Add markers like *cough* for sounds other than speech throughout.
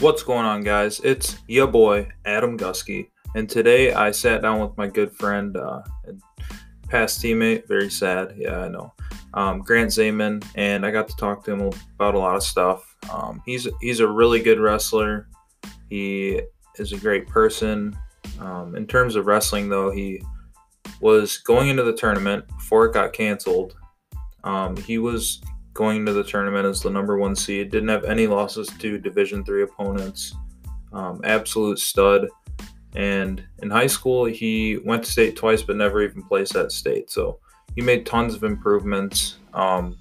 What's going on, guys? It's your boy, Adam Gusky, and today I sat down with my good friend uh, and past teammate, very sad, yeah, I know, um, Grant Zayman, and I got to talk to him about a lot of stuff. Um, he's, he's a really good wrestler, he is a great person. Um, in terms of wrestling, though, he was going into the tournament before it got canceled. Um, he was going to the tournament as the number one seed. Didn't have any losses to Division three opponents. Um, absolute stud. And in high school, he went to state twice, but never even placed at state. So he made tons of improvements. Um,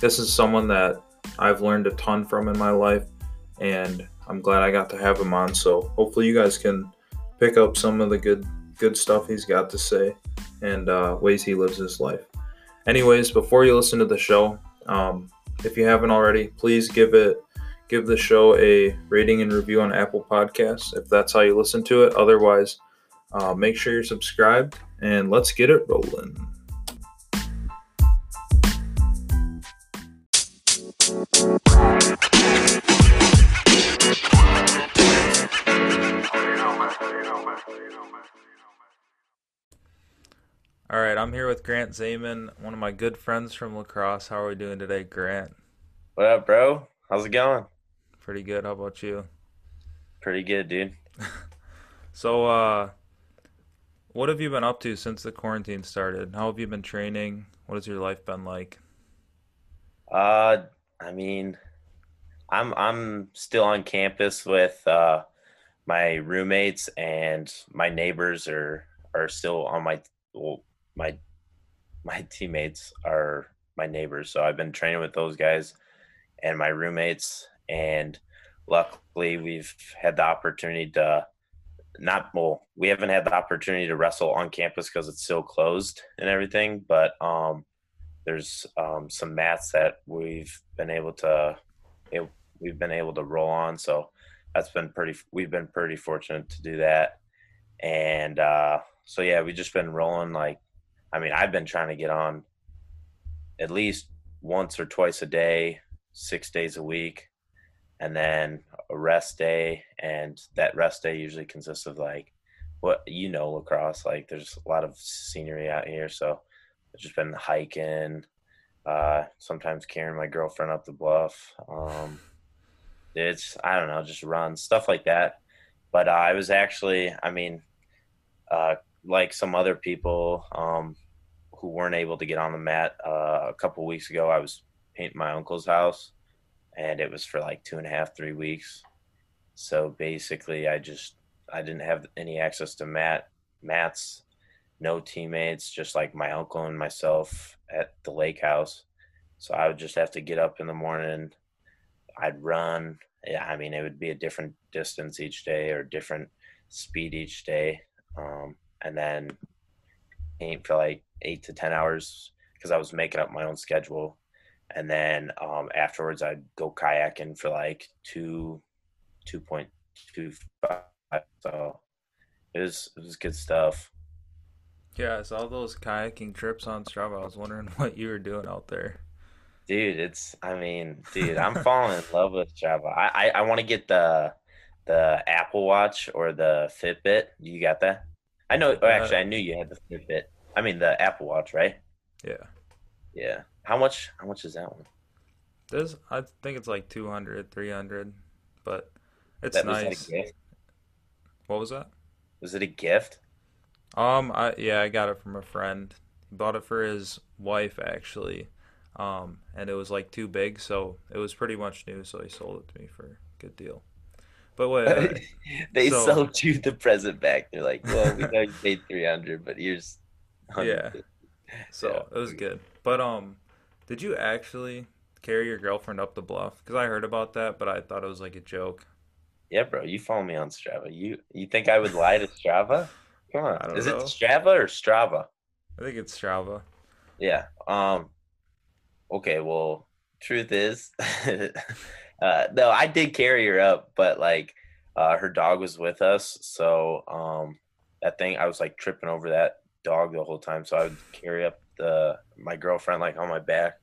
this is someone that I've learned a ton from in my life, and I'm glad I got to have him on. So hopefully, you guys can pick up some of the good good stuff he's got to say and uh, ways he lives his life. Anyways, before you listen to the show, um, if you haven't already, please give it give the show a rating and review on Apple Podcasts if that's how you listen to it. Otherwise, uh, make sure you're subscribed and let's get it rolling. All right, I'm here with Grant Zayman, one of my good friends from La Crosse. How are we doing today, Grant? What up, bro? How's it going? Pretty good. How about you? Pretty good, dude. *laughs* so, uh, what have you been up to since the quarantine started? How have you been training? What has your life been like? Uh, I mean, I'm I'm still on campus with uh, my roommates and my neighbors are are still on my well, my my *laughs* teammates are my neighbors, so I've been training with those guys and my roommates, and luckily we've had the opportunity to not well we haven't had the opportunity to wrestle on campus because it's still closed and everything but um there's um some mats that we've been able to it, we've been able to roll on so that's been pretty we've been pretty fortunate to do that. And uh so yeah we've just been rolling like I mean, I've been trying to get on at least once or twice a day, six days a week, and then a rest day. And that rest day usually consists of like what you know, La Crosse. Like there's a lot of scenery out here, so I've just been hiking. Uh, sometimes carrying my girlfriend up the bluff. Um, it's I don't know, just run stuff like that. But uh, I was actually, I mean, uh, like some other people um, who weren't able to get on the mat uh, a couple weeks ago. I was painting my uncle's house, and it was for like two and a half, three weeks. So basically, I just I didn't have any access to mat mats, no teammates, just like my uncle and myself at the lake house. So I would just have to get up in the morning. I'd run. I mean, it would be a different distance each day or different speed each day. Um, and then paint for like eight to ten hours because I was making up my own schedule, and then um, afterwards I'd go kayaking for like two two point two five. So it was it was good stuff. Yeah, I saw those kayaking trips on Strava. I was wondering *laughs* what you were doing out there. Dude, it's I mean, dude, I'm falling in love with Strava. I I, I want to get the the Apple Watch or the Fitbit. You got that? I know. Oh, actually, I knew you had the Fitbit. I mean, the Apple Watch, right? Yeah. Yeah. How much? How much is that one? This I think it's like 200, 300, but it's that, nice. What was that? Was it a gift? Um, I yeah, I got it from a friend. He bought it for his wife actually, um, and it was like too big, so it was pretty much new. So he sold it to me for a good deal. But wait, *laughs* they so, sold you the present back. They're like, well, we know you paid three hundred, but here's yeah. So yeah. it was good. But um, did you actually carry your girlfriend up the bluff? Because I heard about that, but I thought it was like a joke. Yeah, bro. You follow me on Strava. You you think I would lie to Strava? Come on. Is know. it Strava or Strava? I think it's Strava. Yeah. Um. Okay. Well, truth is, *laughs* uh, no, I did carry her up, but like, uh, her dog was with us, so um, that thing I was like tripping over that dog the whole time, so I would carry up the my girlfriend like on my back,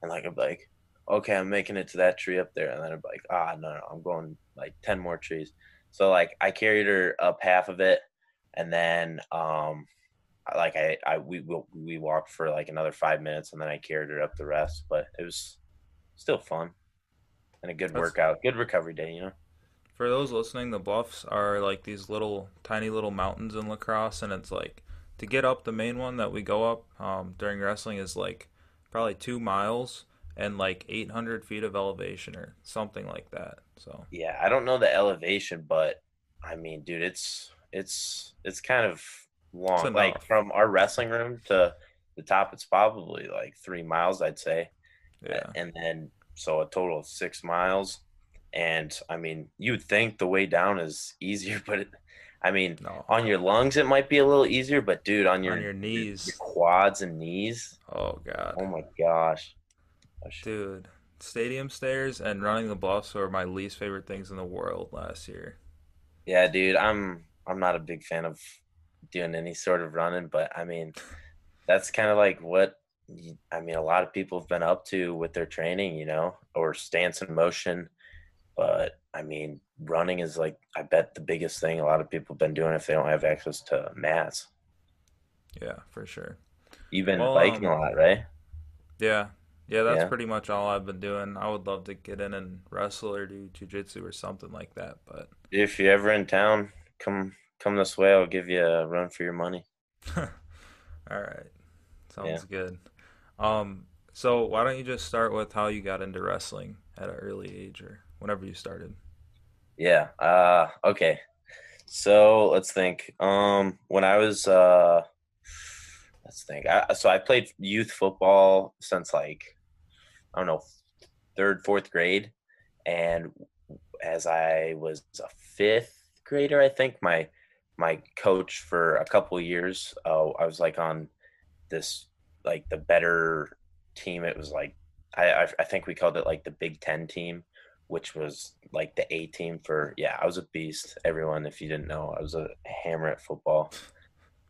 and like I'm like, okay, I'm making it to that tree up there, and then I'm like, ah, no, no, I'm going like 10 more trees. So like I carried her up half of it and then um like I, I we we walked for like another five minutes and then I carried her up the rest, but it was still fun and a good That's workout, good recovery day, you know. for those listening. The bluffs are like these little, tiny little mountains in La Crosse, and it's like to get up the main one that we go up um, during wrestling is like probably two miles and like 800 feet of elevation or something like that. So Yeah, I don't know the elevation, but I mean, dude, it's it's it's kind of long. Like from our wrestling room to the top, it's probably like three miles, I'd say. Yeah, And then so a total of six miles. And I mean, you'd think the way down is easier, *laughs* but it, I mean, no, on your lungs it might be a little easier, but dude, on your on your knees. your quads and knees, Oh god. oh my gosh. Oh, gosh. Dude, stadium stairs and running the bluffs were my least favorite things in the world last year. Yeah, dude, I'm I'm not a big fan of doing any sort of running, but I mean, *laughs* that's kind of like what I mean. A lot of people have been up to with their training, you know, or stance and motion. But I mean, running is like I bet the biggest thing a lot of people have been doing if they don't have access to mats. Yeah, for sure. You've been Well, biking um, a lot, right? Yeah. Yeah, that's Yeah. pretty much all I've been doing. I would love to get in and wrestle or do jujitsu or something like that, but If you're ever in town, come come this way. I'll give you a run for your money. *laughs* all right. Yeah. Sounds good. Um, so why don't you just start with how you got into wrestling at an early age or whenever you started? Yeah. Uh okay. So let's think. Um when I was uh let's think. I, so I played youth football since like I don't know, third, fourth grade. And as I was a fifth grader, I think my my coach for a couple years, uh, I was like on this like the better team. It was like I I, I think we called it like the Big Ten team which was like the A team for yeah, I was a beast. Everyone, if you didn't know, I was a hammer at football.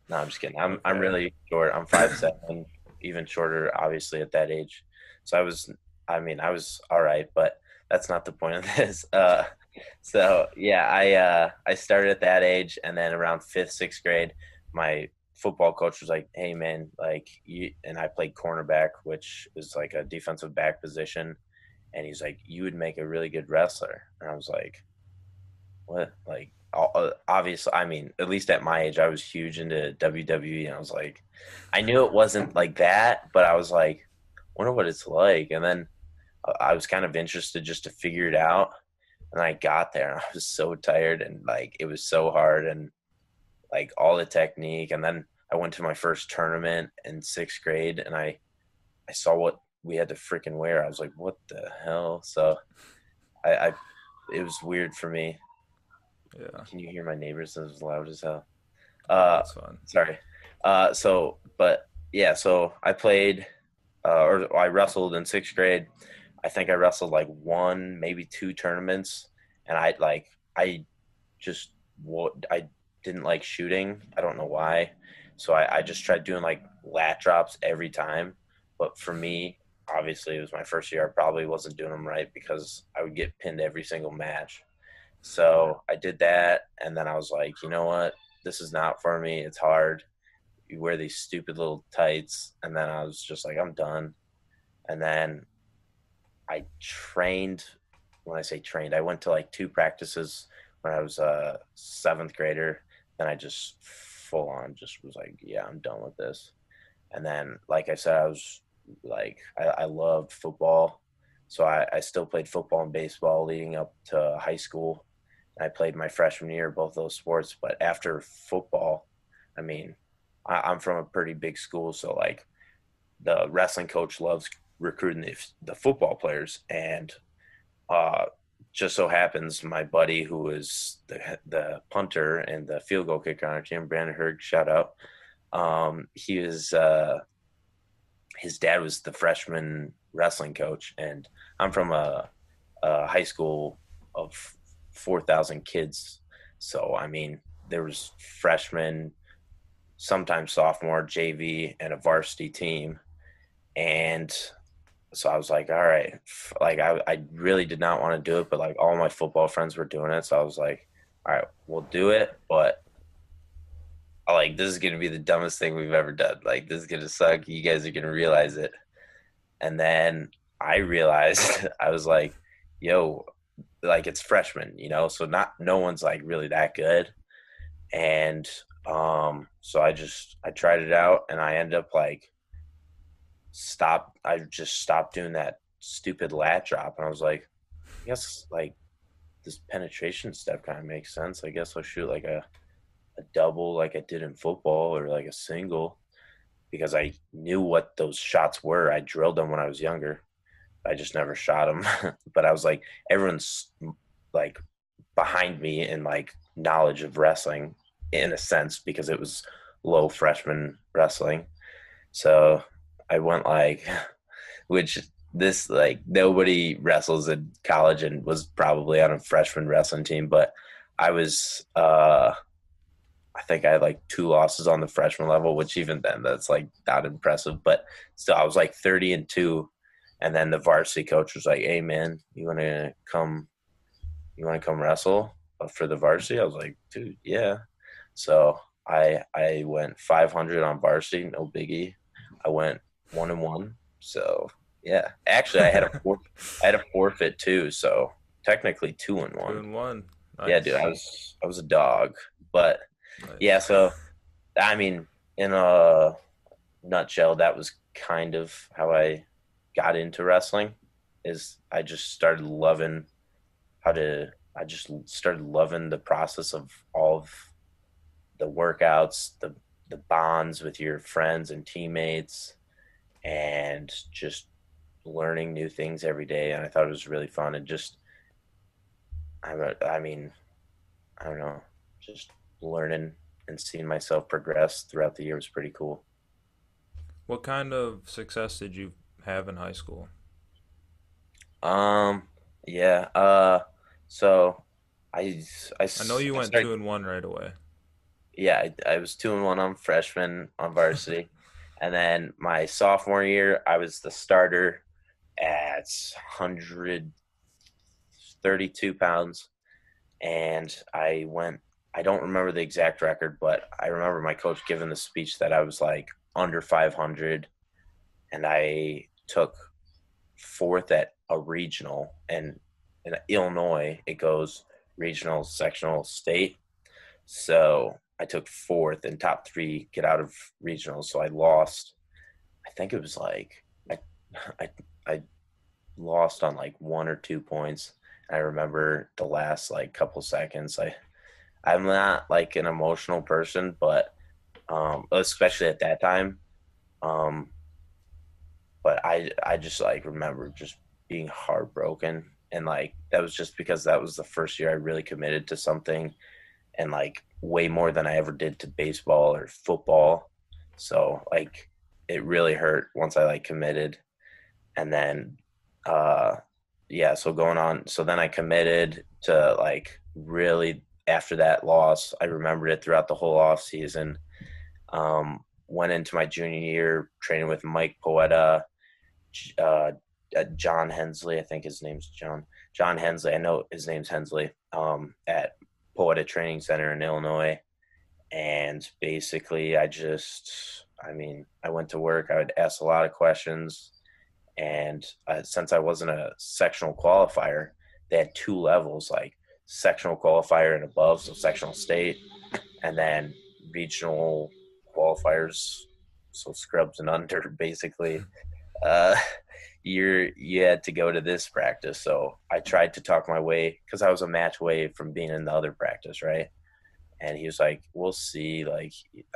No, I'm just kidding. I'm I'm really short. I'm five *laughs* seven, even shorter, obviously at that age. So I was, I mean, I was all right, but that's not the point of *laughs* this. Uh, so yeah, I uh, I started at that age, and then around fifth, sixth grade, my football coach was like, "Hey man, like you," and I played cornerback, which is like a defensive back position and he's like, "You would make a really good wrestler." And I was like, "What?" Like, uh, obviously, I mean, at least at my age, I was huge into WWE, and I was like, I knew it wasn't like that, but I was like, "Wonder what it's like." And then uh, I was kind of interested just to figure it out, and I got there, and *laughs* I was so tired, and like it was so hard, and like all the technique, and then I went to my first tournament in sixth grade, and I I saw what we had to freaking wear. I was like, what the hell? So I, I it was weird for me. Yeah, Can you hear my neighbors? It was loud as hell. Uh, that's fun. sorry. Uh, so, but yeah, so I played, uh, or I wrestled in sixth grade. I think I wrestled like one, maybe two tournaments, and I like I just what I didn't like shooting. I don't know why. So I, I just tried doing like lat drops every time. But for me, obviously, it was my first year. I probably wasn't doing them right because I would get pinned every single match. So I did that, and then I was like, you know what? This is not for me. It's hard. You wear these stupid little tights, and then I was just like, I'm done. And then I trained. When I say trained, I went to like two practices when I was a seventh grader. Then I just full on just was like, yeah, I'm done with this. And then, like I said, I was like, I, I loved football. So I, I still played football and baseball leading up to high school. I played my freshman year, both those sports. But after football, I mean, I, I'm from a pretty big school. So, like, the wrestling coach loves recruiting the, the football players. And uh, just so happens my buddy who is the the punter and the field goal kicker on our team, Brandon Herg, shout out. Um, he was uh, his dad was the freshman wrestling coach, and I'm from a, a high school of four thousand kids. So I mean, there was freshmen, sometimes sophomore, JV, and a varsity team, and so I was like, all right, like I, I really did not want to do it, but like all my football friends were doing it. So I was like, all right, we'll do it. But like, this is going to be the dumbest thing we've ever done. Like, this is going to suck. You guys are going to realize it. And then I realized, *laughs* I was like, yo, like it's freshman, you know, so not, no one's like really that good. And um, so I just, I tried it out and I ended up like, stop I just stopped doing that stupid lat drop and I was like, I guess like this penetration step kind of makes sense. I guess I'll shoot like a a double like I did in football or like a single because I knew what those shots were. I drilled them when I was younger. I just never shot them. *laughs* but I was like everyone's like behind me in like knowledge of wrestling in a sense because it was low freshman wrestling. So I went like, *laughs* which this like nobody wrestles in college and was probably on a freshman wrestling team, but I was uh I think I had like two losses on the freshman level, which even then that's like not impressive. But still I was like thirty and two. And then the varsity coach was like, Hey man, you wanna come you wanna come wrestle for the varsity? I was like, dude, yeah. So I I went five hundred on varsity, no biggie. I went one and one. So yeah, actually, I had a four, *laughs* I had a forfeit too. So technically, two and one. Two and one. Nice. Yeah, dude, I was I was a dog, but nice. yeah. So I mean, in a nutshell, that was kind of how I got into wrestling. Is I just started loving how to. I just started loving the process of all of the workouts, the the bonds with your friends and teammates, and just learning new things every day. And I thought it was really fun. And just, I'm a, I mean, I don't know, just learning and seeing myself progress throughout the year was pretty cool. What kind of success did you have in high school? Um, yeah. Uh, so I, I, I know you went started, two and one right away. Yeah, I, I was two and one on freshman on varsity. And then my sophomore year, I was the starter at 132 pounds. And I went, I don't remember the exact record, but I remember my coach giving the speech that I was like under 500. And I took fourth at a regional. And in Illinois, it goes regional, sectional, state. So I took fourth and top three get out of regionals. So I lost. I think it was like I *laughs* I I lost on like one or two points. I remember the last like couple seconds. I I'm not like an emotional person, but um, especially at that time. Um, but I I just like remember just being heartbroken and like that was just because that was the first year I really committed to something and like way more than I ever did to baseball or football. So like it really hurt once I like committed. And then uh yeah, so going on so then I committed to like really after that loss, I remembered it throughout the whole off season. Um went into my junior year training with Mike Poeta, uh, uh, John Hensley, I think his name's John. John Hensley, I know his name's Hensley, um, at Poeta Training Center in Illinois. And basically, I just, I mean, I went to work, I would ask a lot of questions. And uh, since I wasn't a sectional qualifier, they had two levels like sectional qualifier and above, so sectional state, and then regional qualifiers, so scrubs and under, *laughs* basically. Uh, you're you had to go to this practice so i tried to talk my way because i was a match away from being in the other practice right? And he was like we'll see like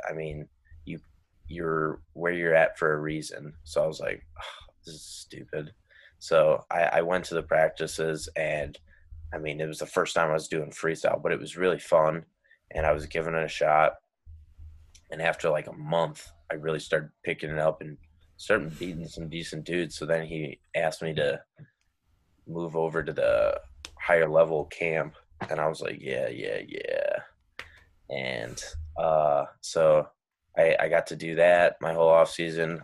i mean you you're where you're at for a reason. So i was like oh, this is stupid. So I, I went to the practices and i mean it was the first time i was doing freestyle but it was really fun and i was giving it a shot. And after like a month i really started picking it up and starting beating some decent dudes. So then he asked me to move over to the higher level camp, and I was like, yeah, yeah, yeah. And uh, so I, I got to do that my whole off season,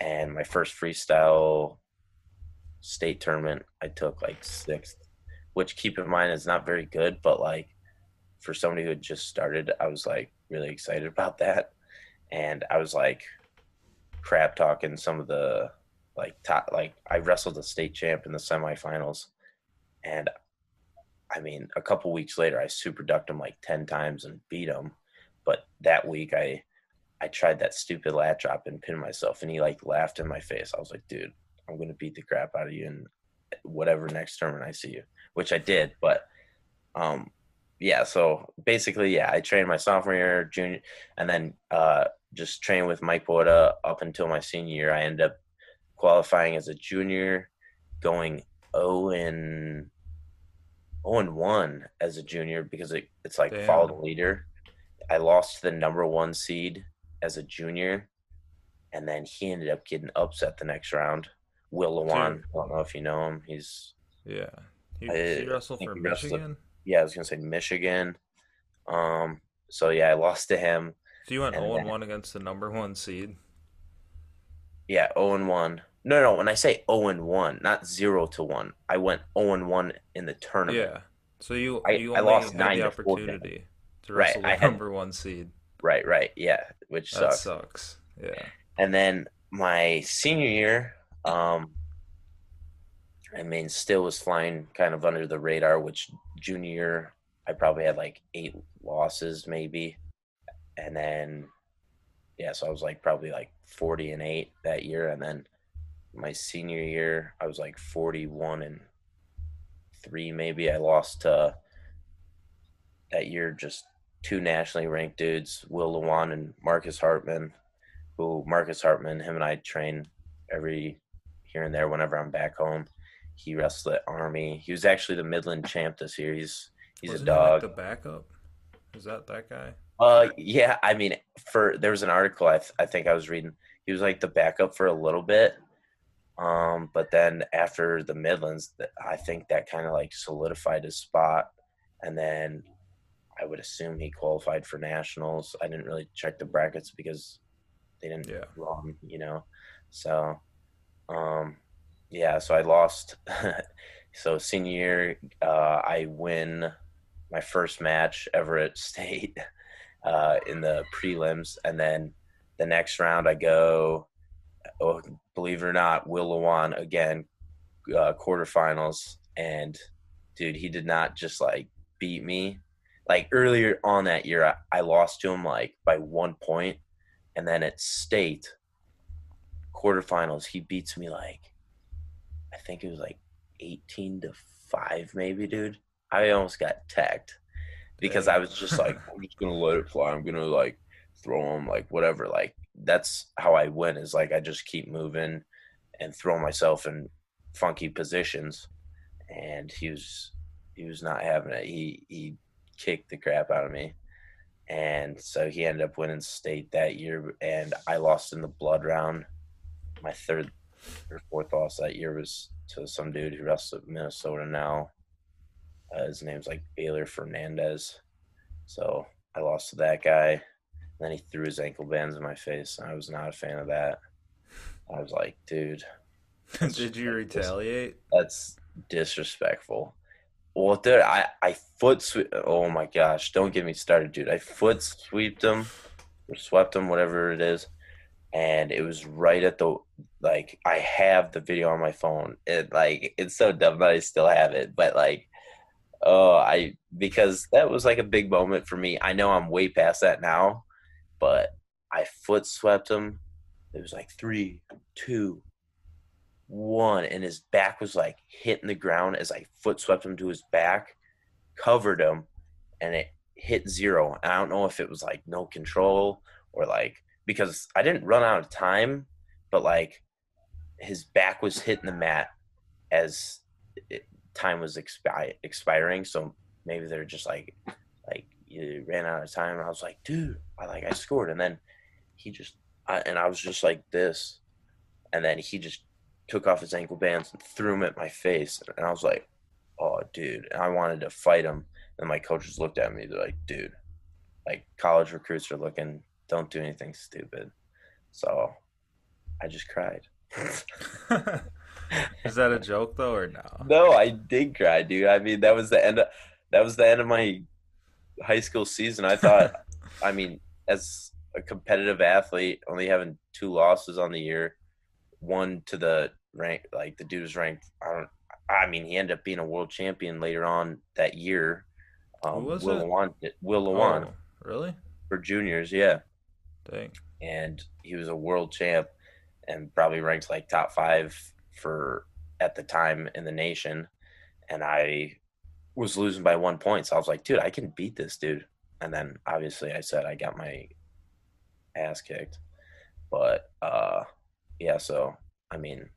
and my first freestyle state tournament, I took like sixth, which keep in mind is not very good, but like for somebody who had just started, I was like really excited about that. And I was like crap talking some of the like top like I wrestled the state champ in the semifinals. And I mean a couple weeks later I super ducked him like 10 times and beat him. But that week I I tried that stupid lat drop and pinned myself and he like laughed in my face. I was like dude I'm to beat the crap out of you and whatever next tournament I see you which I did but um yeah so basically yeah I trained my sophomore year junior and then uh just trained with Mike Poeta up until my senior year I ended up qualifying as a junior, going 0 and 0 and 1 as a junior because it, it's like Damn. follow the leader. I lost the number one seed as a junior, and then he ended up getting upset the next round. Will Lewan, I don't know if you know him. He's yeah. He, I, he wrestled for he Michigan. Wrestled, yeah, I was gonna say Michigan. Um. So yeah, I lost to him. So you went 0 and 1 against the number one seed. Yeah, 0 and 1. No, no. When I say 0 and 1, not zero to one, I went 0 and 1 in the tournament. Yeah. So you I, you I lost nine the opportunity to, wrestle right, the number one seed. Right, right, yeah, which that sucks. sucks. Yeah. And then my senior year, um, I mean, still was flying kind of under the radar. Which junior year, I probably had like eight losses, maybe, and then yeah, so I was like probably like forty and eight that year, and then my senior year, I was like 41 and three, maybe. I lost to that year just two nationally ranked dudes, Will Lewan and Marcus Hartman, who Marcus Hartman, him and I train every here and there whenever I'm back home. He wrestled at Army. He was actually the Midland champ this year. He's he's Wasn't a dog. Like the backup is that that guy? Uh, yeah. I mean, for there was an article I th- I think I was reading. He was like the backup for a little bit, um, but then after the Midlands, I think that kind of like solidified his spot. And then I would assume he qualified for nationals. I didn't really check the brackets because they didn't yeah. run, you know. So, um, yeah. So I lost. *laughs* so senior year, uh, I win my first match ever at state *laughs* uh, in the prelims, and then the next round I go oh, believe it or not, Will Lewan again, uh, quarterfinals, and dude, he did not just like beat me. Like earlier on that year, I, I lost to him like by one point, and then at state quarterfinals, he beats me like I think it was like eighteen to five, maybe, dude. I almost got tagged because I was just like, I'm just gonna let it fly. I'm gonna like throw him like whatever. Like that's how I win is like I just keep moving and throw myself in funky positions. And he was he was not having it. He he kicked the crap out of me. And so he ended up winning state that year and I lost in the blood round. My third or fourth loss that year was to some dude who wrestles Minnesota now. Uh, his name's like Baylor Fernandez. So I lost to that guy And then he threw his ankle bands in my face. I was not a fan of that. I was like, dude. *laughs* Did you retaliate? That's disrespectful. Well, dude, I, I foot sweep. Oh my gosh. Don't get me started, dude. I foot swept him or swept him, whatever it is. And it was right at the, like, I have the video on my phone. It, like, it's so dumb that I still have it. But, like, oh, I, because that was like a big moment for me. I know I'm way past that now but I foot swept him. It was like three, two, one, and his back was like hitting the ground as I foot swept him to his back, covered him, and it hit zero. And I don't know if it was like no control or like because I didn't run out of time, but like his back was hitting the mat as it, time was expi- expiring. So maybe they're just like like you ran out of time. And I was like, dude, I like I scored, and then he just I, and I was just like this, and then he just took off his ankle bands and threw them at my face, and I was like, oh, dude, and I wanted to fight him, and my coaches looked at me, they're like, dude, like college recruits are looking, don't do anything stupid, so I just cried. *laughs* *laughs* Is that a joke though, or no? No, I did cry, dude. I mean, that was the end. Of, that was the end of my high school season. I thought, *laughs* I mean, as a competitive athlete, only having two losses on the year, one to the rank, like the dude was ranked. I don't. I mean, he ended up being a world champion later on that year. Um, Who was Will it? Lewan, Will Lewan Oh, really? for juniors, yeah, Dang. and he was a world champ and probably ranked like top five for at the time in the nation. And I was losing by one point, so I was like, dude, I can beat this dude. And then obviously I said I got my ass kicked, but uh, yeah. So I mean,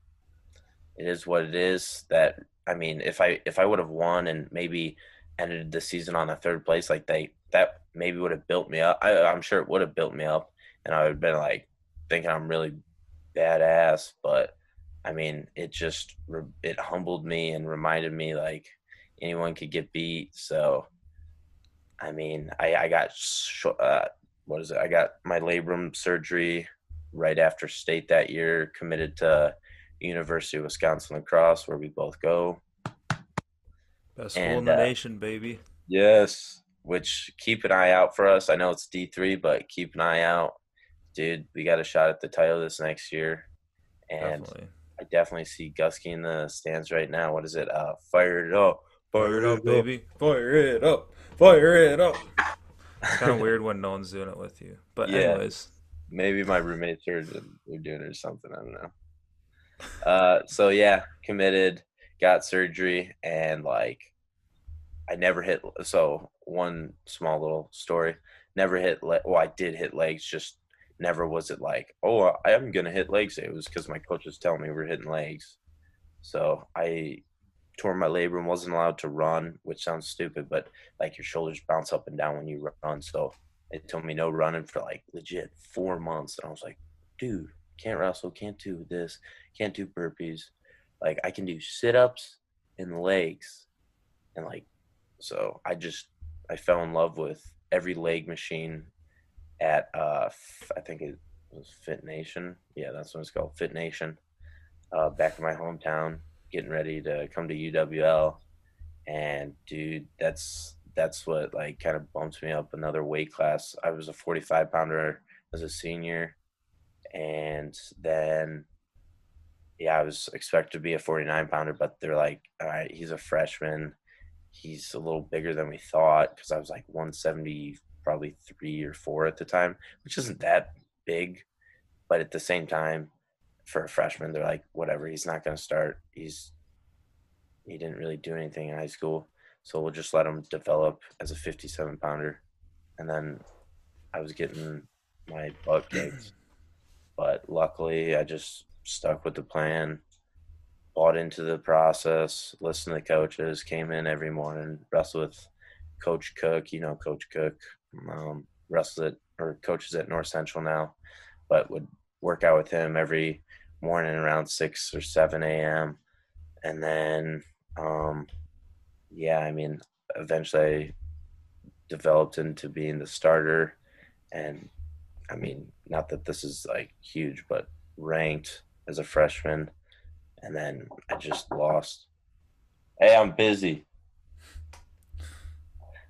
it is what it is. That I mean, if I if I would have won and maybe ended the season on the third place, like they that maybe would have built me up. I, I'm sure it would have built me up, and I would have been like thinking I'm really badass. But I mean, it just it humbled me and reminded me like anyone could get beat. So I mean, I I got sh- uh, what is it? I got my labrum surgery right after state that year. Committed to University of Wisconsin La Crosse, where we both go. Best school in the uh, nation, baby. Yes, which keep an eye out for us. I know it's D three, but keep an eye out, dude. We got a shot at the title this next year, and Definitely. I definitely see Gusky in the stands right now. What is it? Uh, fire it up, Fire it up, baby. Fire it up. Fire it up. It's kind of weird when no one's doing it with you. But Yeah. anyways, Maybe my roommates are they're doing it or something. I don't know. Uh, so yeah, committed, got surgery, and like, I never hit. So one small little story. Never hit. Le- well, I did hit legs. Just never was it like, oh, I am gonna hit legs. It was because my coach was telling me we're hitting legs. So I tore my labrum. Wasn't allowed to run, which sounds stupid, but like your shoulders bounce up and down when you run. So they told me no running for like legit four months, and I was like, dude, can't wrestle, can't do this, can't do burpees. Like I can do sit ups and legs, and like, so I just I fell in love with every leg machine at uh I think it was Fit Nation. Yeah, that's what it's called, Fit Nation. Uh, back in my hometown, getting ready to come to UWL, and dude, that's that's what like kind of bumps me up another weight class. I was a 45 pounder as a senior, and then yeah, I was expected to be a 49 pounder, but they're like, all right, he's a freshman. He's a little bigger than we thought because I was like 170, probably three or four at the time, which isn't that big. But at the same time, for a freshman, they're like, whatever, he's not going to start. He's he didn't really do anything in high school, so we'll just let him develop as a 57 pounder. And then I was getting my butt kicked, *clears throat* but luckily I just stuck with the plan, bought into the process, listened to the coaches, came in every morning, wrestled with Coach Cook. You know Coach Cook, um, wrestled at or coaches at North Central now, but would work out with him every morning around six or seven a.m. And then, um, yeah, I mean, eventually I developed into being the starter, and I mean, not that this is like huge, but ranked as a freshman, and then I just lost. Hey, I'm busy.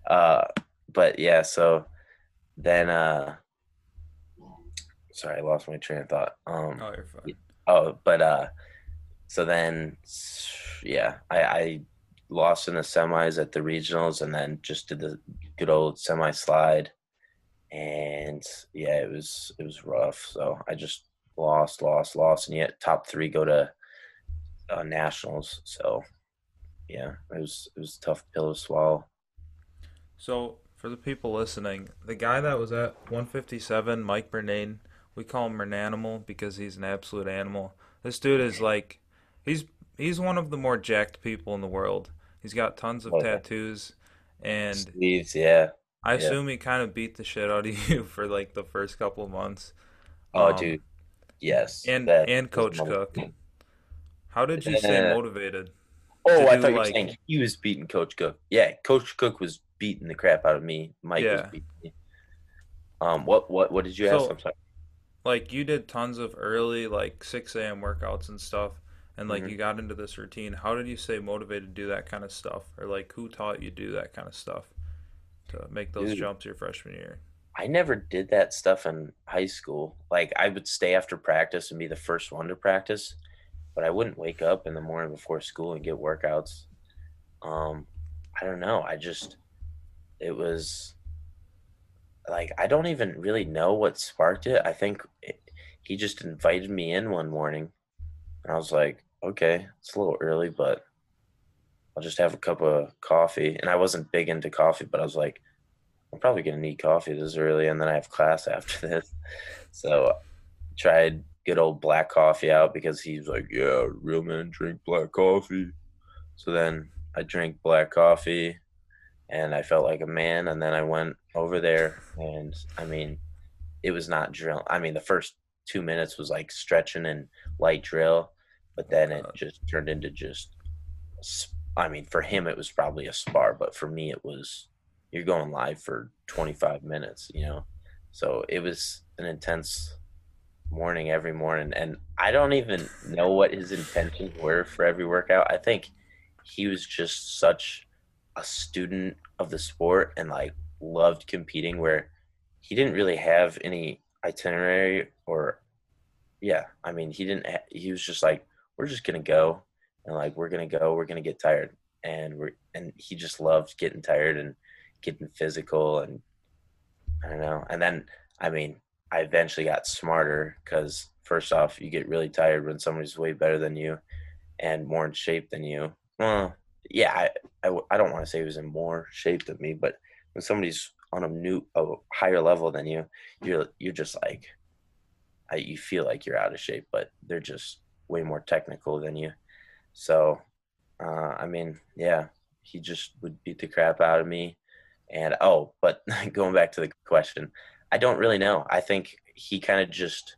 Uh, but yeah, so then, uh, sorry, I lost my train of thought. Um, oh, you're fine. Oh, but uh, so then, yeah, I, I lost in the semis at the regionals, and then just did the good old semi slide, and yeah, it was it was rough. So I just lost, lost, lost, and yet top three go to uh, nationals. So yeah, it was it was a tough pill to swallow. So, for the people listening, the guy that was at 157, Mike Bernane, we call him an animal because he's an absolute animal. This dude is like, he's he's one of the more jacked people in the world. He's got tons of tattoos, and Sleeves, yeah. I Yeah. assume he kind of beat the shit out of *laughs* you for like the first couple of months. Oh, Um, dude, yes. and and Coach Cook. *laughs* How did you stay motivated? Oh, I thought you were like- saying he was beating Coach Cook. Yeah, Coach Cook was beating the crap out of me. Mike was Yeah. beating me. Um, what what what did you ask? I'm sorry. Like you did tons of early like 6 a.m. workouts and stuff. and like Mhm. you got into this routine. How did you stay motivated to do that kind of stuff, or like who taught you to do that kind of stuff to make those Dude, jumps your freshman year? I never did that stuff in high school. Like I would stay after practice and be the first one to practice, but I wouldn't wake up in the morning before school and get workouts. Um, I don't know. I just it was like I don't even really know what sparked it. I think it, he just invited me in one morning, and I was like, okay, it's a little early, but I'll just have a cup of coffee. And I wasn't big into coffee, but I was like, I'm probably gonna need coffee this early, and then I have class *laughs* after this. So tried good old black coffee out because he's like, yeah, real men drink black coffee. So then I drank black coffee and I felt like a man. And then I went over there and I mean, it was not drill. I mean, the first two minutes was like stretching and light drill, but then it uh-huh. just turned into just, I mean, for him, it was probably a spar, but for me, it was, you're going live for 25 minutes, you know? So it was an intense morning every morning. And I don't even know what his intentions were for every workout. I think he was just such a student of the sport and like loved competing where he didn't really have any itinerary or yeah i mean he didn't ha- he was just like we're just gonna go and like we're gonna go we're gonna get tired. And we're and he just loved getting tired and getting physical and i don't know. And then i mean i eventually got smarter because first off you get really tired when somebody's way better than you and more in shape than you. Well yeah I I don't want to say he was in more shape than me but when somebody's on a new a higher level than you you're you're just like I, you feel like you're out of shape but they're just way more technical than you. So uh, i mean yeah he just would beat the crap out of me. And oh but *laughs* going back to the question i don't really know. I think he kind of just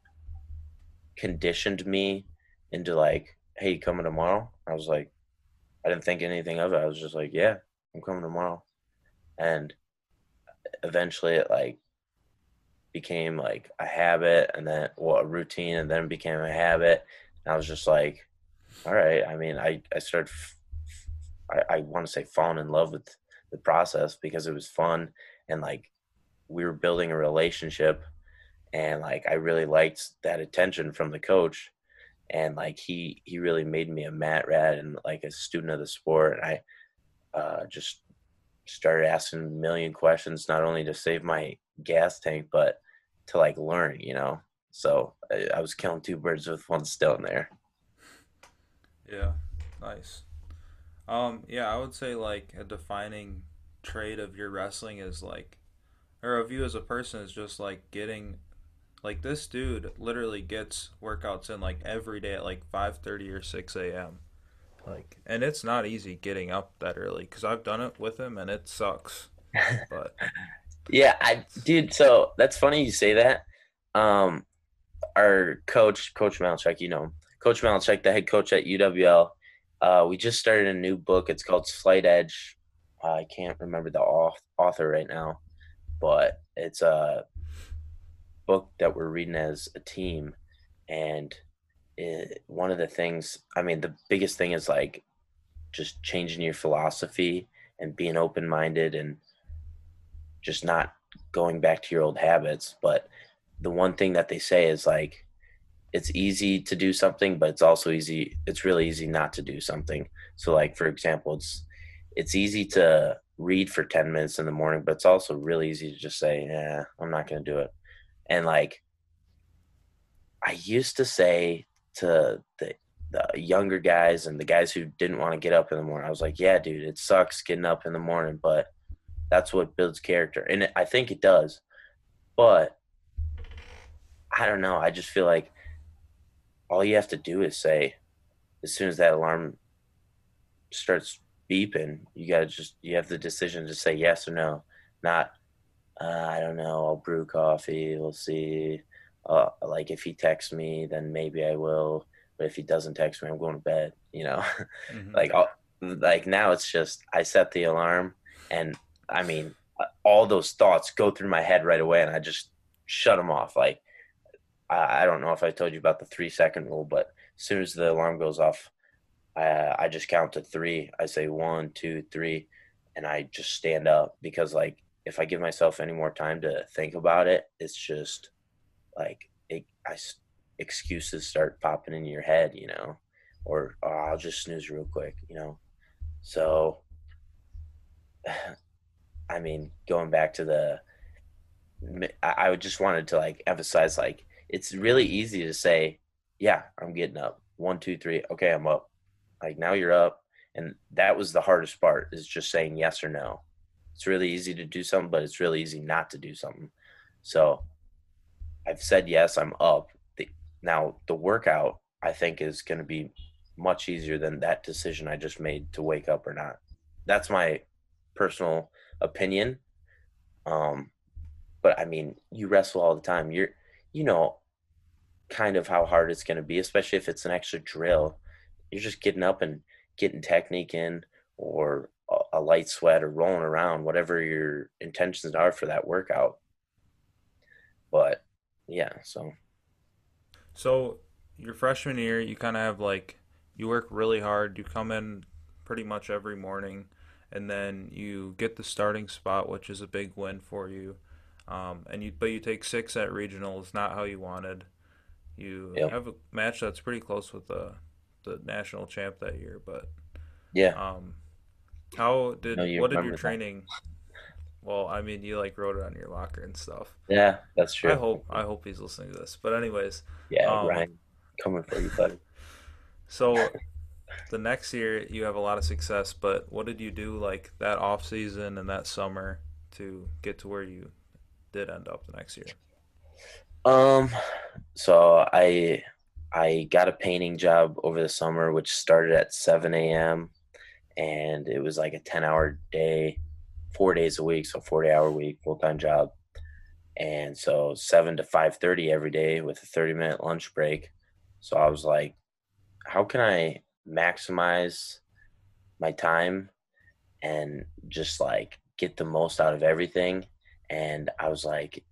conditioned me into like hey coming tomorrow? I was like i didn't think anything of it. I was just like yeah i'm coming tomorrow. And eventually it like became like a habit and then well a routine and then became a habit. And i was just like all right. I mean i i started f- i, I want to say falling in love with the process because it was fun and like we were building a relationship and like i really liked that attention from the coach and like he he really made me a mat rat and like a student of the sport and i uh just started asking a million questions not only to save my gas tank but to like learn you know so i, I was killing two birds with one stone there Yeah, nice. Um, yeah, I would say like a defining trait of your wrestling is like, or of you as a person is just like getting, like this dude literally gets workouts in like every day at like 5:30 or 6 a.m. Like, and it's not easy getting up that early because I've done it with him and it sucks. *laughs* But yeah i dude so that's funny you say that um our coach coach Malecek, you know him. coach Malecek, the head coach at uwl uh we just started a new book it's called slight edge i can't remember the author right now but it's a book that we're reading as a team and it, one of the things i mean the biggest thing is like just changing your philosophy and being open-minded and just not going back to your old habits. But the one thing that they say is like it's easy to do something but it's also easy it's really easy not to do something. So like for example it's it's easy to read for 10 minutes in the morning but it's also really easy to just say yeah i'm not going to do it and like i used to say to the the younger guys and the guys who didn't want to get up in the morning i was like yeah dude it sucks getting up in the morning but that's what builds character. And i think it does but i don't know i just feel like all you have to do is say as soon as that alarm starts beeping you got to just you have the decision to say yes or no not uh, i don't know i'll brew coffee we'll see uh, like if he texts me then maybe i will but if he doesn't text me i'm going to bed you know *laughs* mhm. like all, like now it's just i set the alarm and i mean uh, all those thoughts go through my head right away and i just shut them off like i, I don't know if i told you about the three second rule but as soon as the alarm goes off, I, I just count to three. I say one, two, three, and I just stand up because like if I give myself any more time to think about it, it's just like it, I excuses start popping in your head, you know, or oh, I'll just snooze real quick, you know. So, *sighs* I mean, going back to the, I, I just wanted to like emphasize like it's really easy to say, yeah, I'm getting up. One, two, three. Okay, I'm up. Like now you're up. And that was the hardest part is just saying yes or no. It's really easy to do something, but it's really easy not to do something. So I've said yes, I'm up. The, now the workout I think is going to be much easier than that decision I just made to wake up or not. That's my personal opinion. Um, but I mean, you wrestle all the time. You're, you know, kind of how hard it's going to be, especially if it's an extra drill. You're just getting up and getting technique in, or light sweat, or rolling around, whatever your intentions are for that workout. But yeah, so. So your freshman year, you kind of have like you work really hard. You come in pretty much every morning, and then you get the starting spot, which is a big win for you. Um, and you but you take six at regionals, not how you wanted. You yep. have a match that's pretty close with the the national champ that year, but yeah. Um, how did no, what did your training? That. Well, I mean, you like wrote it on your locker and stuff. Yeah, that's true. I hope I hope he's listening to this. But anyways, yeah, um, Ryan, coming for you, buddy. *laughs* So the next year you have a lot of success, but what did you do like that off season and that summer to get to where you did end up the next year? Um, so I I got a painting job over the summer, which started at 7 a.m. and it was like a 10 hour day, four days a week, so 40 hour week, full time job. And so 7 to 5:30 every day with a 30 minute lunch break. So I was like, how can I maximize my time and just like get the most out of everything? And I was like,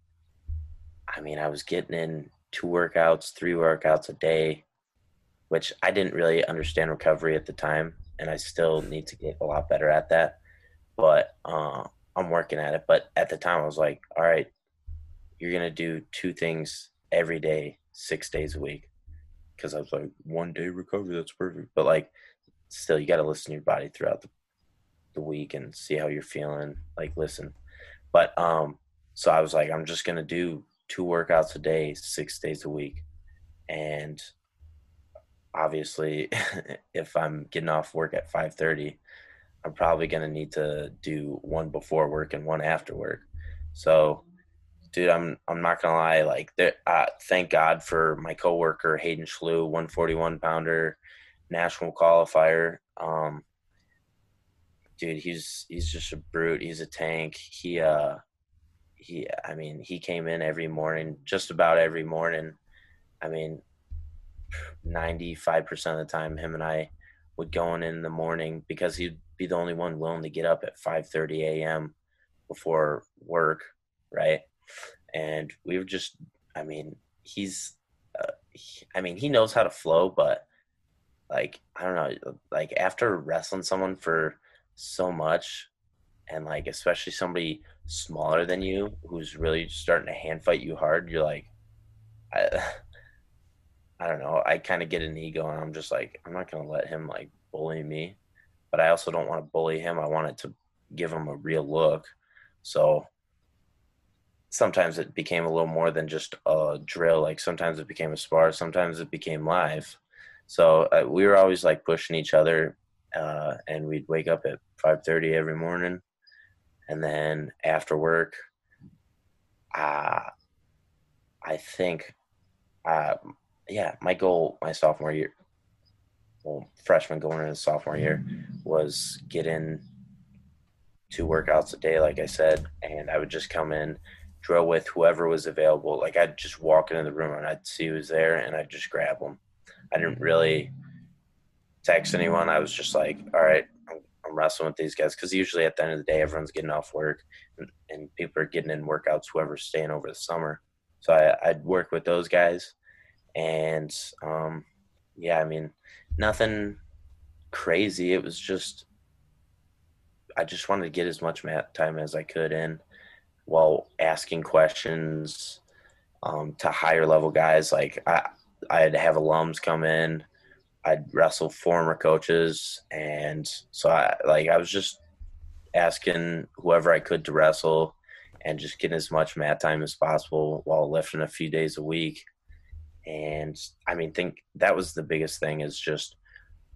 I mean, I was getting in two workouts, three workouts a day, which I didn't really understand recovery at the time. And I still need to get a lot better at that. But uh, I'm working at it. But at the time, I was like, all right, you're to do two things every day, six days a week because I was like, one day recovery, that's perfect. But like, still, you got to listen to your body throughout the, the week and see how you're feeling. Like, listen. But um, so I was like, I'm just gonna do two workouts a day, six days a week, and obviously, *laughs* if I'm getting off work at 5:30, I'm probably gonna need to do one before work and one after work. So dude, I'm I'm not gonna lie. Like, uh, thank God for my coworker Hayden Schlew, 141 pounder, national qualifier. Um, dude, he's he's just a brute. He's a tank. He uh, he. I mean, he came in every morning, just about every morning. I mean, 95 percent of the time, him and I would go in in the morning because he'd be the only one willing to get up at 5:30 a.m. before work, right? and we were just i mean he's uh, he, i mean he knows how to flow but like i don't know like after wrestling someone for so much and like especially somebody smaller than you who's really starting to hand fight you hard you're like i *laughs* i don't know i kind of get an ego and i'm just like i'm not going to let him like bully me but i also don't want to bully him i wanted to give him a real look so sometimes it became a little more than just a drill. Like sometimes it became a spar, sometimes it became live. So uh, we were always like pushing each other, uh, and we'd wake up at five thirty every morning, and then after work, uh, I think, uh, yeah, my goal my sophomore year, well, freshman going into sophomore year, was get in two workouts a day, like I said, and I would just come in drill with whoever was available. Like I'd just walk into the room and I'd see who's there and I'd just grab them. I didn't really text anyone. I was just like, all right, I'm, I'm wrestling with these guys because usually at the end of the day, everyone's getting off work and, and people are getting in workouts. Whoever's staying over the summer, so I, would work with those guys, and um, yeah, I mean, nothing crazy. It was just I just wanted to get as much mat time as I could in while asking questions um, to higher level guys. Like I, I'd have alums come in, I'd wrestle former coaches, and so I like I was just asking whoever I could to wrestle and just getting as much mat time as possible while lifting a few days a week. And I mean, think that was the biggest thing is just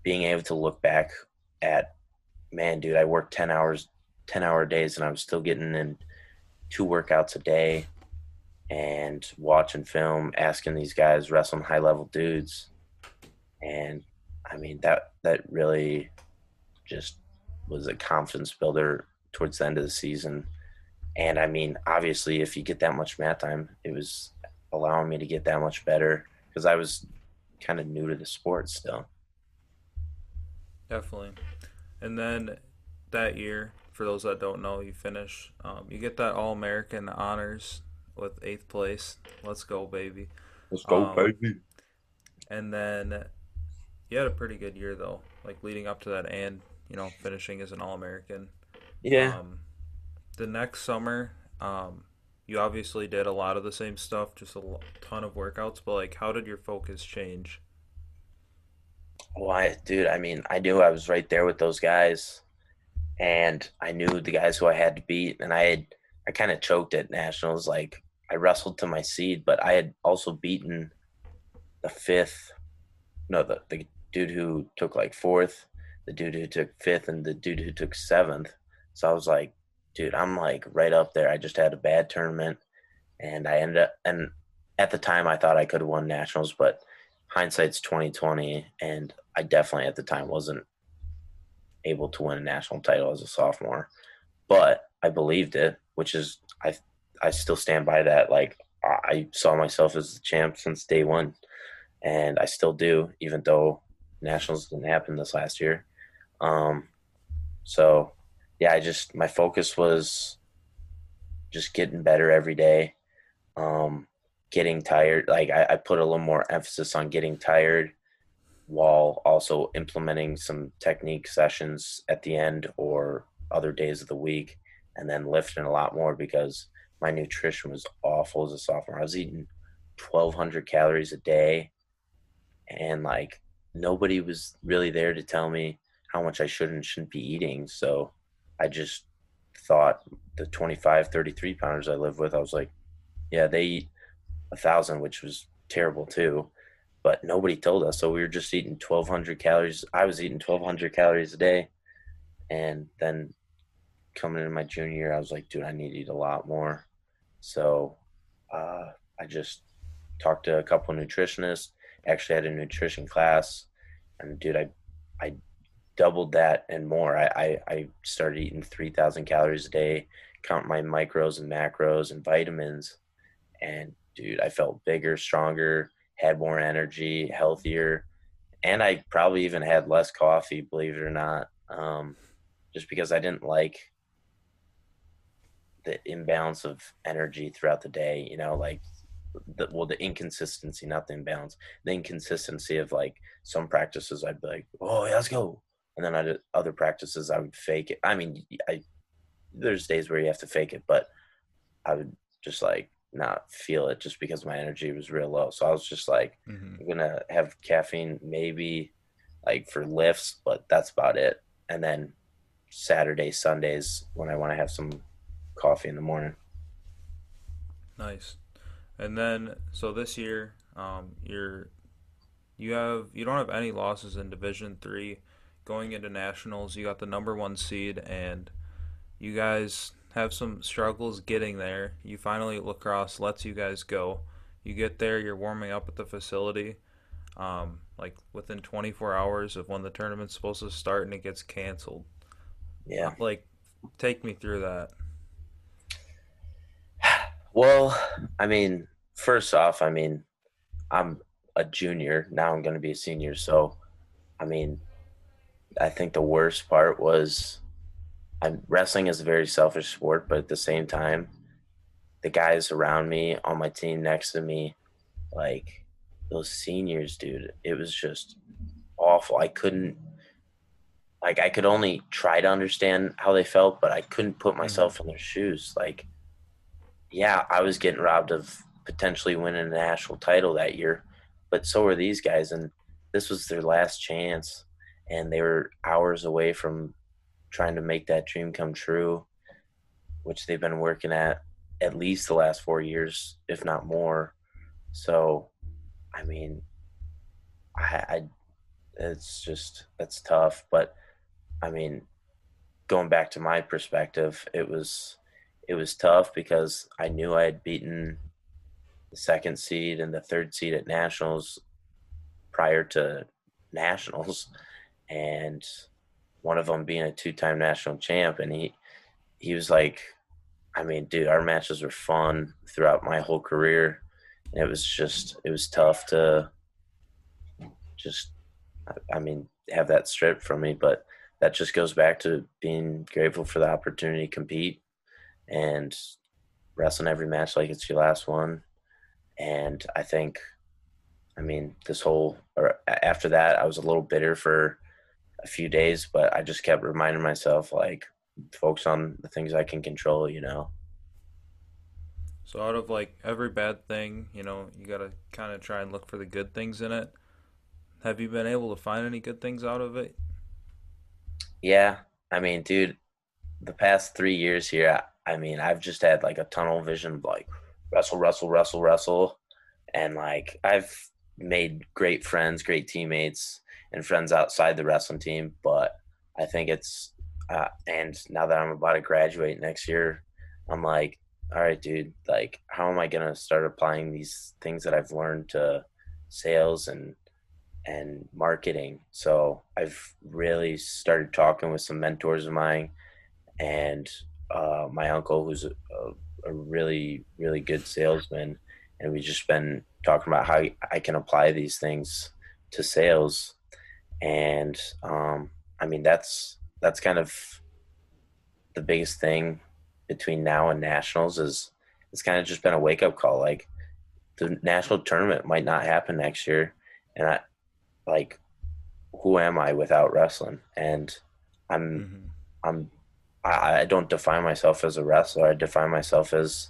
being able to look back at, man, dude, I worked 10 hours, 10 hour days and I'm still getting in two workouts a day and watching film, asking these guys, wrestling high level dudes. And I mean, that, that really just was a confidence builder towards the end of the season. And I mean, obviously, if you get that much mat time, it was allowing me to get that much better because I was kind of new to the sport still. Definitely. And then that year, for those that don't know, you finish, um, you get that All American honors with eighth place. Let's go, baby. Let's go, um, baby. And then you had a pretty good year, though, like leading up to that and, you know, finishing as an All American. Yeah. Um, the next summer, um, you obviously did a lot of the same stuff, just a ton of workouts, but like, how did your focus change? Why, dude? I mean, I knew I was right there with those guys, and I knew the guys who I had to beat, and I had, I kind of choked at nationals. Like, I wrestled to my seed, but I had also beaten the fifth, no, the the dude who took like fourth, the dude who took fifth, and the dude who took seventh. So I was like, dude, I'm like right up there. I just had a bad tournament and I ended up and at the time I thought I could have won nationals, but hindsight's 2020 and I definitely at the time wasn't able to win a national title as a sophomore. But I believed it, which is I I still stand by that. Like I saw myself as the champ since day one, and I still do, even though nationals didn't happen this last year. Um, so yeah, I just my focus was just getting better every day. Um, getting tired. Like I, I put a little more emphasis on getting tired while also implementing some technique sessions at the end or other days of the week and then lifting a lot more because my nutrition was awful as a sophomore. I was eating 1200 calories a day and like nobody was really there to tell me how much I should and shouldn't be eating. So I just thought the 25, 33 pounders I live with, I was like, yeah, they eat a thousand, which was terrible too. But nobody told us. So we were just eating 1,200 calories. I was eating 1,200 calories a day. And then coming in my junior year, I was like, dude, I need to eat a lot more. So uh, I just talked to a couple nutritionists, actually had a nutrition class. And dude, I, I doubled that and more. I, I, I started eating 3,000 calories a day, count my micros and macros and vitamins. And dude, I felt bigger, stronger, had more energy, healthier. And I probably even had less coffee, believe it or not, um, just because I didn't like the imbalance of energy throughout the day. You know, like the, well, the inconsistency, not the imbalance, the inconsistency of like some practices. I'd be like, oh, yeah, let's go and then I did other practices I would fake it. I mean, I there's days where you have to fake it, but I would just like not feel it just because my energy was real low. So I was just like, mm-hmm. I'm gonna have caffeine maybe like for lifts, but that's about it. And then Saturday, Sundays when I want to have some coffee in the morning. Nice. And then so this year, um, you're you have you don't have any losses in Division three going into nationals. You got the number one seed, and you guys have some struggles getting there. You finally La Crosse lets you guys go. You get there, you're warming up at the facility, um, like within 24 hours of when the tournament's supposed to start, and it gets canceled. Yeah, like take me through that. *sighs* Well, I mean, first off, I mean, I'm a junior now. I'm going to be a senior, so I mean, I think the worst part was I'm wrestling is a very selfish sport, but at the same time, the guys around me on my team next to me, like those seniors, dude, it was just awful. I couldn't like I could only try to understand how they felt, but I couldn't put mm-hmm. myself in their shoes. Like, yeah, I was getting robbed of potentially winning a national title that year, but so were these guys, and this was their last chance, and they were hours away from trying to make that dream come true, which they've been working at at least the last four years, if not more. So, I mean, I, I it's just that's tough, but I mean, going back to my perspective, it was it was tough because I knew I had beaten the second seed and the third seed at nationals prior to nationals, *laughs* and one of them being a two-time national champ, and he he was like, I mean, dude, our matches were fun throughout my whole career, and it was just it was tough to just, I mean, have that stripped from me, but that just goes back to being grateful for the opportunity to compete and wrestling every match like it's your last one. And I think, I mean, this whole, or after that, I was a little bitter for a few days, but I just kept reminding myself, like, focus on the things I can control, you know? So, out of like every bad thing, you know, you got to kind of try and look for the good things in it. Have you been able to find any good things out of it? Yeah. I mean, dude, the past three years here, I mean, I've just had like a tunnel vision of like wrestle, wrestle, wrestle, wrestle. And like, I've made great friends, great teammates, and friends outside the wrestling team. But I think it's, uh, and now that I'm about to graduate next year, I'm like, all right, dude, like, how am I going to start applying these things that I've learned to sales and and marketing. So I've really started talking with some mentors of mine and uh, my uncle, who's a, a, really, really good salesman. And we've just been talking about how I can apply these things to sales. And um, I mean, that's that's kind of the biggest thing between now and nationals is it's kind of just been a wake up call. Like the national tournament might not happen next year, and I like who am I without wrestling? And I'm mm-hmm. I'm I, I don't define myself as a wrestler. I define myself as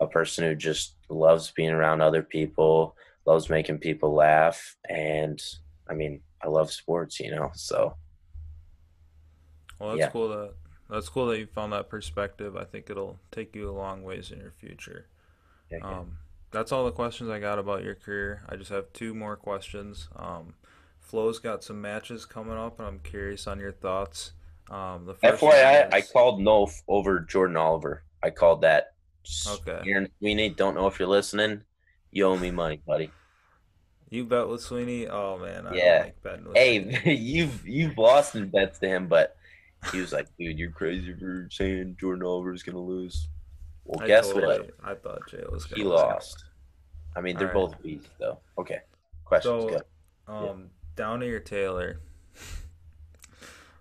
a person who just loves being around other people, loves making people laugh, and I mean, I love sports, you know. So, well, that's yeah. cool that that's cool that you found that perspective. I think it'll take you a long ways in your future. Yeah, um, that's all the questions I got about your career. I just have two more questions. Um, Flo's got some matches coming up, and I'm curious on your thoughts. Um, the first FYI, is... I called no over Jordan Oliver. I called that. Okay. Aaron Sweeney, don't know if you're listening. You owe me money, buddy. You bet with Sweeney? Oh man, I yeah. Like hey, Sweeney. *laughs* you've you've lost in bets to him, but he was like, "Dude, you're crazy for saying Jordan Oliver is gonna lose." Well, I guess what? I thought Jay was. Lose. He lost. I mean, they're All both right. beasts, though. Okay. Questions. So, um, yeah. Downey or Taylor?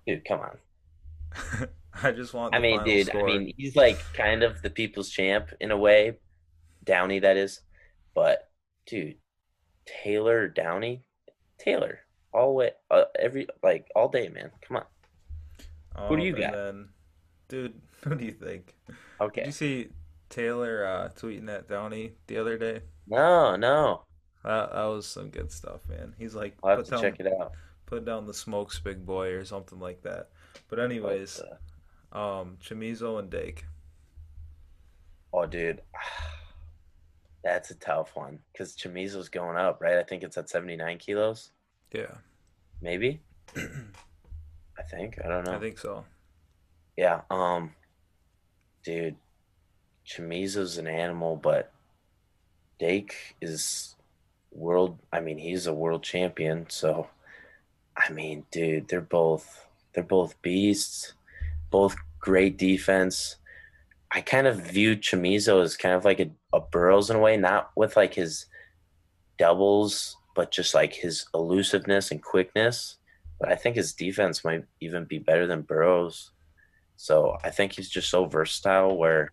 Dude, come on. *laughs* I just want. I mean, dude. Score. I mean, he's like kind of the people's champ in a way. Downey, that is. But, dude, Taylor Downey, Taylor, all way, uh, every like all day, man. Come on. Oh, who do you got? Then, dude, *laughs* who do you think? Okay. Did you see Taylor uh, tweeting at Downey the other day? No, no. That, that was some good stuff, man. He's like, I'll have to down, check it out. Put down the smokes, big boy, or something like that. But anyways, um, Chamizo and Dake. Oh, dude, *sighs* that's a tough one because Chamizo's going up, right? I think it's at seventy nine kilos. Yeah, maybe. *clears throat* I think I don't know. I think so. Yeah. Um, dude, Chamizo's an animal, but Dake is world I mean he's a world champion so I mean dude they're both they're both beasts both great defense I kind of view Chamizo as kind of like a, a Burroughs in a way not with like his doubles but just like his elusiveness and quickness but I think his defense might even be better than Burroughs. so I think he's just so versatile where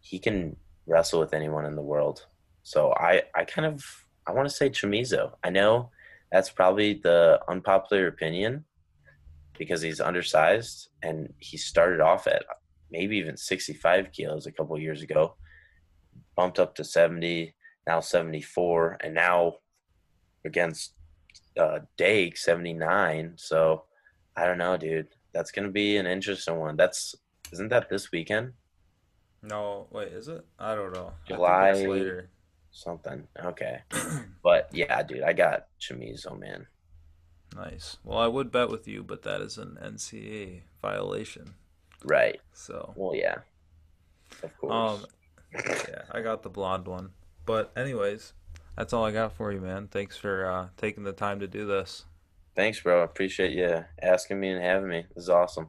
he can wrestle with anyone in the world so I I kind of I want to say Chamizo. I know that's probably the unpopular opinion because he's undersized and he started off at maybe even 65 kilos a couple years ago, bumped up to 70, now 74, and now against uh, Dake 79. So I don't know, dude. That's gonna be an interesting one. That's isn't that this weekend? No, wait, is it? I don't know. July I think it's later. something. Okay, *clears throat* but yeah, dude, I got Chamizo, man. Nice. Well, I would bet with you, but that is an NCAA violation. Right. So, Well, yeah, of course. um, yeah, I got the blonde one. But anyways, that's all I got for you, man. Thanks for uh, taking the time to do this. Thanks, bro. I appreciate you asking me and having me. This is awesome.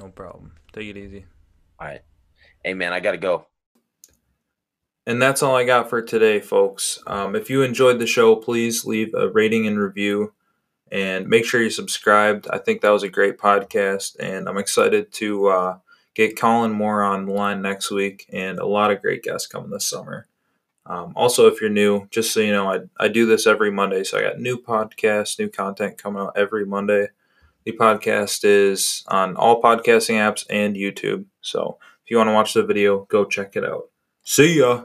No problem. Take it easy. All right. Hey, man, I gotta go. And that's all I got for today, folks. Um, if you enjoyed the show, please leave a rating and review and make sure you subscribed. I think that was a great podcast, and I'm excited to uh, get Colin Moore on the line next week and a lot of great guests coming this summer. Um, also, if you're new, just so you know, I, I do this every Monday, so I got new podcasts, new content coming out every Monday. The podcast is on all podcasting apps and YouTube. So if you want to watch the video, go check it out. See ya.